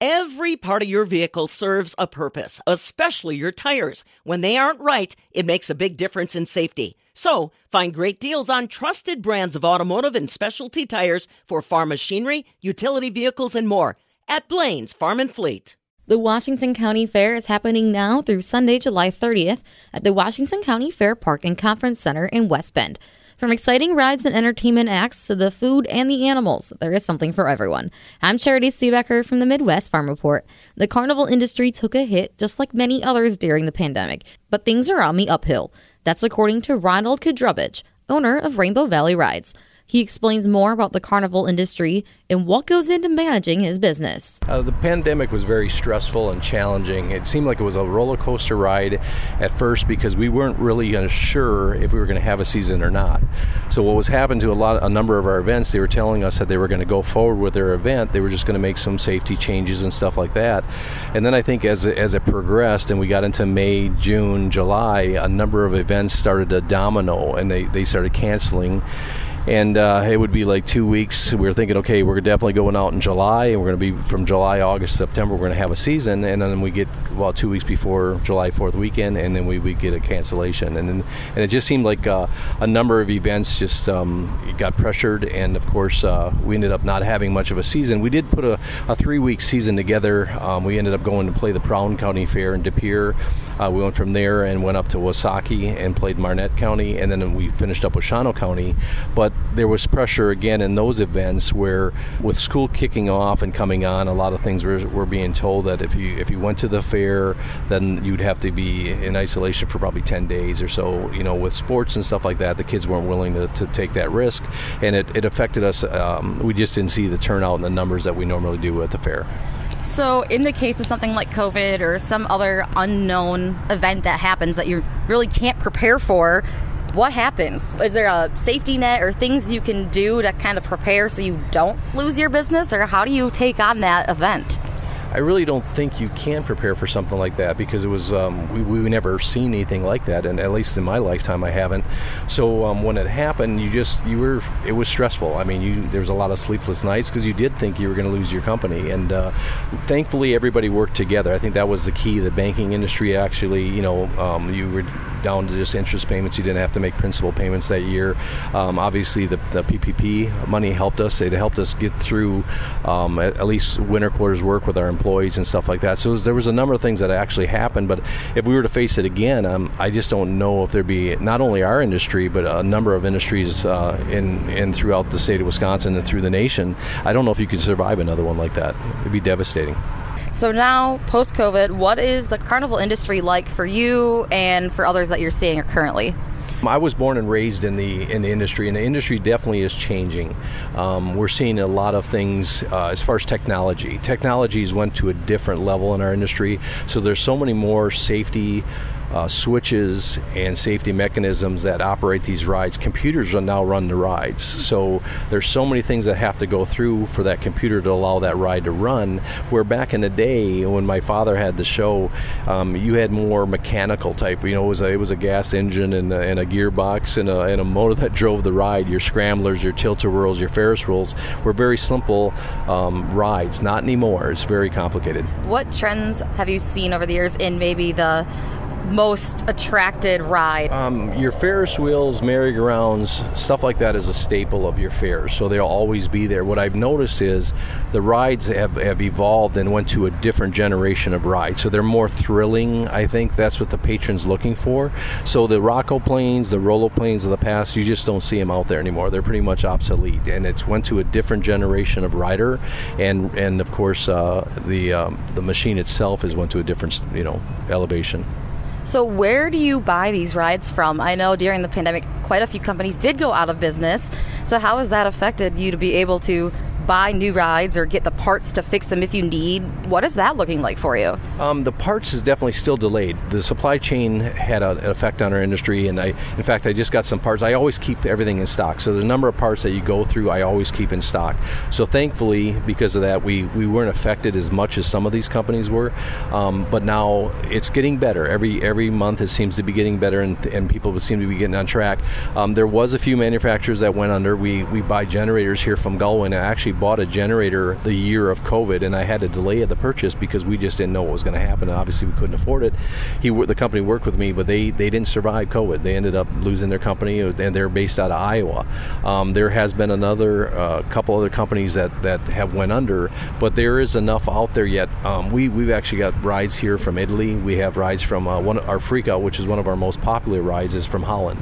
Every part of your vehicle serves a purpose, especially your tires. When they aren't right, it makes a big difference in safety. So, find great deals on trusted brands of automotive and specialty tires for farm machinery, utility vehicles, and more at Blain's Farm and Fleet. The Washington County Fair is happening now through Sunday, July 30th at the Washington County Fair Park and Conference Center in West Bend. From exciting rides and entertainment acts to the food and the animals, there is something for everyone. I'm Charity Seebecker from the Midwest Farm Report. The carnival industry took a hit just like many others during the pandemic, but things are on the uphill. That's according to Ronald Kedrowicz, owner of Rainbow Valley Rides. He explains more about the carnival industry and what goes into managing his business. Uh, the pandemic was very stressful and challenging. It seemed like it was a roller coaster ride at first because we weren't really sure if we were going to have a season or not. So what was happening to a lot, a number of our events, they were telling us that they were going to go forward with their event. They were just going to make some safety changes and stuff like that. And then I think as as it progressed and we got into May, June, July, a number of events started to domino and they, they started canceling and uh, it would be like two weeks. We were thinking, okay, we're definitely going out in July, and we're going to be from July, August, September. We're going to have a season, and then we get well two weeks before July Fourth weekend, and then we, we get a cancellation, and then, and it just seemed like uh, a number of events just um, got pressured, and of course uh, we ended up not having much of a season. We did put a, a three week season together. Um, we ended up going to play the Brown County Fair in De Pere. Uh, we went from there and went up to Wasaki and played Marquette County, and then we finished up with Shawano County, but there was pressure again in those events where, with school kicking off and coming on, a lot of things were, were being told that if you if you went to the fair, then you'd have to be in isolation for probably 10 days or so. You know, with sports and stuff like that, the kids weren't willing to, to take that risk, and it, it affected us. Um, we just didn't see the turnout and the numbers that we normally do at the fair. So, in the case of something like COVID or some other unknown event that happens that you really can't prepare for, what happens? Is there a safety net or things you can do to kind of prepare so you don't lose your business, or how do you take on that event? I really don't think you can prepare for something like that because it was um, we we never seen anything like that, and at least in my lifetime, I haven't. So um, when it happened, you just you were it was stressful. I mean, you there was a lot of sleepless nights because you did think you were going to lose your company, and uh, thankfully everybody worked together. I think that was the key. The banking industry actually, you know, um, you were down to just interest payments. You didn't have to make principal payments that year. Um, obviously, the, the, PPP money helped us. It helped us get through um, at, at, least winter quarters work with our employees and stuff like that. So was, there was a number of things that actually happened. But if we were to face it again, um, I just don't know if there'd be not only our industry but a number of industries uh, in in throughout the state of Wisconsin and through the nation. I don't know if you could survive another one like that. It'd be devastating. So now, post COVID, what is the carnival industry like for you and for others that you're seeing currently? I was born and raised in the in the industry, and the industry definitely is changing. Um, we're seeing a lot of things uh, as far as technology. Technologies went to a different level in our industry, so there's so many more safety uh, switches and safety mechanisms that operate these rides. Computers will now run the rides, so there's so many things that have to go through for that computer to allow that ride to run. Where back in the day, when my father had the show, um, you had more mechanical type. You know, it was a, it was a gas engine and a, and a gearbox and a, and a motor that drove the ride. Your scramblers, your tilt-a-whirls, your Ferris wheels were very simple um, rides. Not anymore. It's very complicated. What trends have you seen over the years in maybe the most attracted ride? Um, your Ferris wheels, merry-go-rounds, stuff like that is a staple of your fairs, so they'll always be there. What I've noticed is the rides have, have evolved and went to a different generation of rides, so they're more thrilling. I think that's what the patron's looking for. So the Rock-O-Planes, the Roll-O-Planes of the past, you just don't see them out there anymore. They're pretty much obsolete, and it's went to a different generation of rider, and and of course uh, the um, the machine itself has went to a different you know elevation. So, where do you buy these rides from? I know during the pandemic, quite a few companies did go out of business. So, how has that affected you to be able to buy new rides or get the parts to fix them if you need. What is that looking like for you? Um, the parts is definitely still delayed. The supply chain had a, an effect on our industry, and I, in fact, I just got some parts. I always keep everything in stock, so the number of parts that you go through, I always keep in stock. So thankfully, because of that, we we weren't affected as much as some of these companies were. Um, but now it's getting better. Every every month it seems to be getting better, and, and people seem to be getting on track. Um, there was a few manufacturers that went under. We we buy generators here from Gullwin, and actually bought a generator the year of COVID, and I had to delay the purchase because we just didn't know what was going to happen. And obviously, we couldn't afford it. He, the company worked with me, but they they didn't survive COVID. They ended up losing their company, and they're based out of Iowa. Um, there has been another uh, couple other companies that that have went under, but there is enough out there yet. Um, we we've actually got rides here from Italy. We have rides from uh, one our Freakout, which is one of our most popular rides, is from Holland.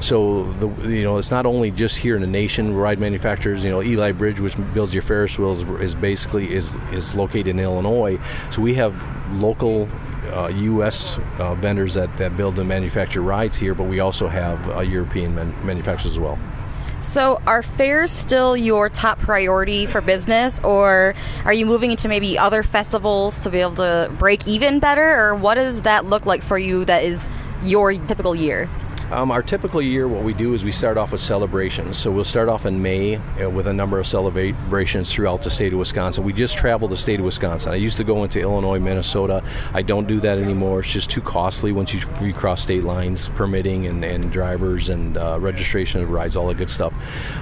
So the you know it's not only just here in the nation ride manufacturers. You know Eli Bridge, which builds your Ferris wheels, is basically is is located in Illinois. So we have local uh, U.S. Uh, vendors that, that build and manufacture rides here, but we also have uh, European man- manufacturers as well. So, are fairs still your top priority for business, or are you moving into maybe other festivals to be able to break even better, or what does that look like for you that is your typical year? Um, our typical year, what we do is we start off with celebrations. So we'll start off in May uh, with a number of celebrations throughout the state of Wisconsin. We just travel the state of Wisconsin. I used to go into Illinois, Minnesota. I don't do that anymore. It's just too costly once you, you cross state lines, permitting and, and drivers and uh, registration of rides, all that good stuff.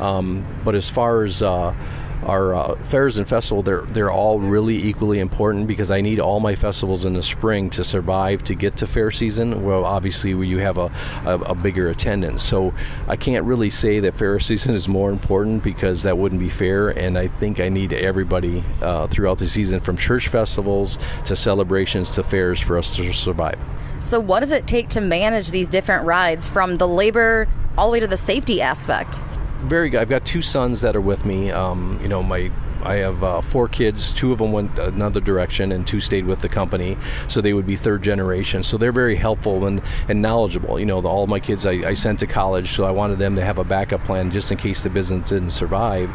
Um, but as far as uh, our uh, fairs and festival they're they're all really equally important because I need all my festivals in the spring to survive to get to fair season. Well, obviously where you have a, a, a bigger attendance, so I can't really say that fair season is more important because that wouldn't be fair. And I think I need everybody uh, throughout the season, from church festivals to celebrations to fairs, for us to survive. So, what does it take to manage these different rides from the labor all the way to the safety aspect? Very good. I've got two sons that are with me. Um, you know, my I have uh, four kids. Two of them went another direction, and two stayed with the company. So they would be third generation. So they're very helpful and, and knowledgeable. You know, the, all my kids I, I, sent to college, so I wanted them to have a backup plan just in case the business didn't survive.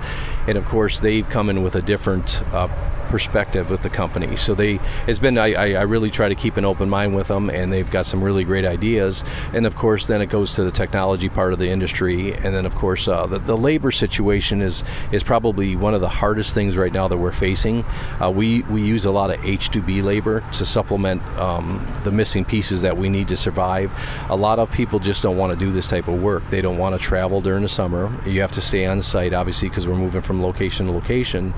And of course, they've come in with a different uh, perspective with the company. So they, it's been I, I, really try to keep an open mind with them, and they've got some really great ideas. And of course, then it goes to the technology part of the industry, and then of course uh, the, the labor situation is is probably one of the hardest things right now that we're facing. Uh, we we use a lot of H2B labor to supplement um, the missing pieces that we need to survive. A lot of people just don't want to do this type of work. They don't want to travel during the summer. You have to stay on site, obviously, because we're moving from location to location.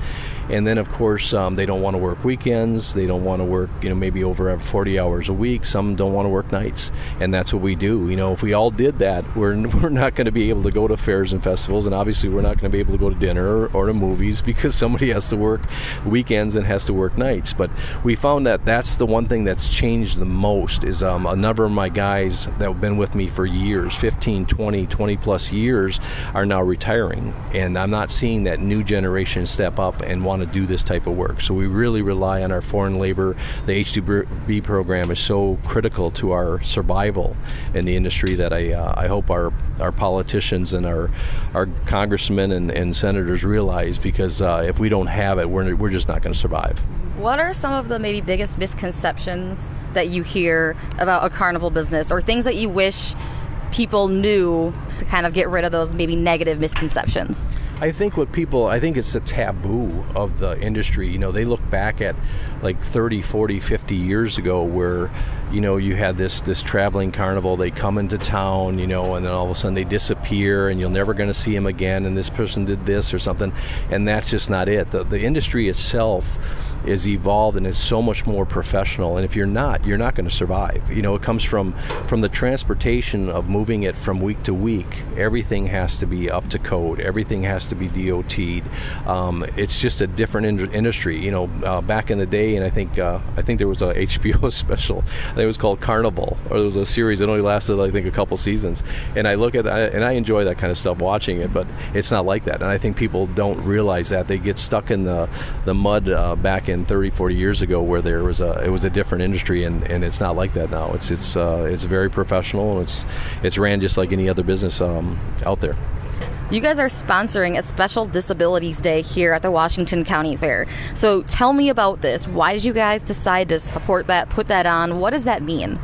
And then, of course, um, they don't want to work weekends. They don't want to work, you know, maybe over 40 hours a week. Some don't want to work nights, and that's what we do. You know, if we all did that, we're we're not going to be able to go to fairs and festivals, and obviously, we're not going to be able to go to dinner or, to movies because somebody has to work weekends and has to work nights. But we found that that's the one thing that's changed the most is um, a number of my guys that have been with me for years 15 20 20 plus years are now retiring and i'm not seeing that new generation step up and want to do this type of work. So we really rely on our foreign labor. The H2B program is so critical to our survival in the industry that I, uh, I hope our, our politicians and our, our congressmen and, and senators realize because uh, if we don't have it, we're, we're just not going to survive. What are some of the maybe biggest misconceptions that you hear about a carnival business or things that you wish people knew to kind of get rid of those maybe negative misconceptions? I think what people, I think it's the taboo of the industry. You know, they look back at like 30, 40, 50 years ago where, you know, you had this this traveling carnival. They come into town, you know, and then all of a sudden they disappear and you're never going to see them again. And this person did this or something. And that's just not it. The, the industry itself is evolved and is so much more professional. And if you're not, you're not going to survive. You know, it comes from from the transportation of moving it from week to week. Everything has to be up to code. Everything has to be DOT'd. Um, it's just a different in- industry. You know, uh, back in the day, and I think uh, I think there was a HBO special. I think it was called Carnival, or there was a series that only lasted I think a couple seasons. And I look at that, and I enjoy that kind of stuff watching it, but it's not like that. And I think people don't realize that they get stuck in the the mud uh, back in 30, 40 years ago, where there was a it was a different industry, and, and it's not like that now. It's it's uh, it's very professional. And it's it's ran just like any other business um, out there. You guys are sponsoring a special Disabilities Day here at the Washington County Fair. So tell me about this. Why did you guys decide to support that, put that on? What does that mean?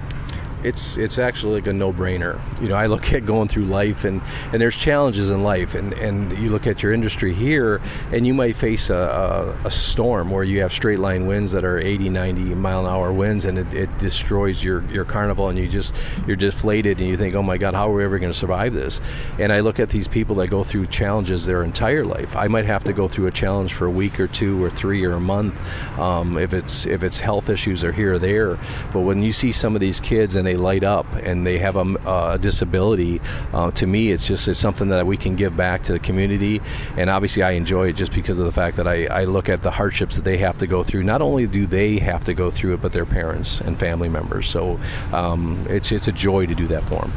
It's it's actually like a no-brainer. You know, I look at going through life, and and there's challenges in life, and and you look at your industry here, and you might face a, a, a storm where you have straight line winds that are 80, 90 mile an hour winds, and it, it destroys your your carnival, and you just you're deflated, and you think, oh my God, how are we ever going to survive this? And I look at these people that go through challenges their entire life. I might have to go through a challenge for a week or two or three or a month, um, if it's if it's health issues or here or there. But when you see some of these kids and they light up and they have a, a disability, uh, to me, it's just it's something that we can give back to the community. And obviously, I enjoy it just because of the fact that I, I look at the hardships that they have to go through. Not only do they have to go through it, but their parents and family members. So um, it's it's a joy to do that for them.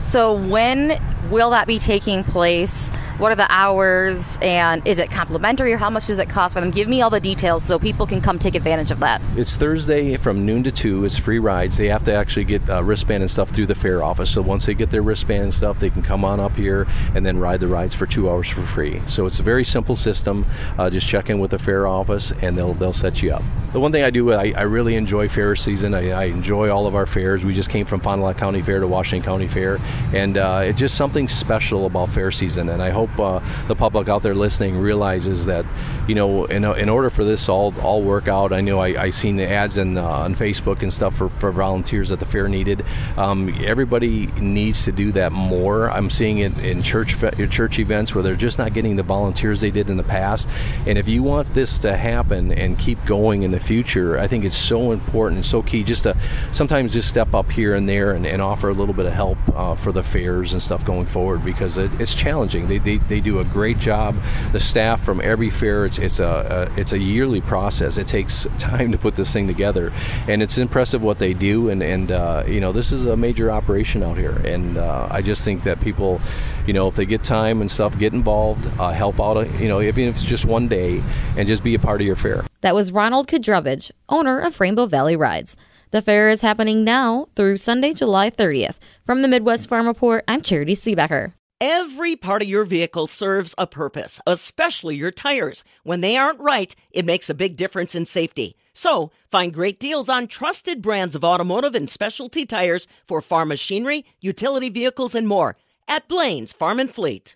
So when will that be taking place? What are the hours? And is it complimentary or how much does it cost for them? Give me all the details so people can come take advantage of that. It's Thursday from noon to 2. It's free rides. They have to actually get a wristband and stuff through the fair office. So once they get their wristband and stuff, they can come on up here and then ride the rides for two hours for free. So it's a very simple system. Uh, just check in with the fair office and they'll, they'll set you up. The one thing I do, I, I really enjoy fair season. I, I, enjoy all of our fairs. We just came from Fond du Lac County Fair to Washington County Fair. And uh, it's just something special about fair season. And I hope uh, the public out there listening realizes that, you know, in, in order for this all all work out, I know I, I seen the ads in, uh, on Facebook and stuff for, for volunteers that the fair needed. Um, everybody needs to do that more. I'm seeing it in church church events where they're just not getting the volunteers they did in the past. And if you want this to happen and keep going in the future, I think it's so important and so key just to sometimes just step up here and there and, and offer a little bit of help uh, for the fairs and stuff going forward because it, it's challenging. They, they, they do a great job. The staff from every fair, it's, it's a, a, it's a yearly process. It takes time to put this thing together, and it's impressive what they do. And and uh, you know this is a major operation out here, and uh, I just think that people, you know, if they get time and stuff, get involved, uh, help out. You know, even if it's just one day, and just be a part of your fair. That was Ronald Kedrowicz, owner of Rainbow Valley Rides. The fair is happening now through Sunday, July 30th. From the Midwest Farm Report, I'm Charity Seebecker. Every part of your vehicle serves a purpose, especially your tires. When they aren't right, it makes a big difference in safety. So, find great deals on trusted brands of automotive and specialty tires for farm machinery, utility vehicles, and more at Blain's Farm and Fleet.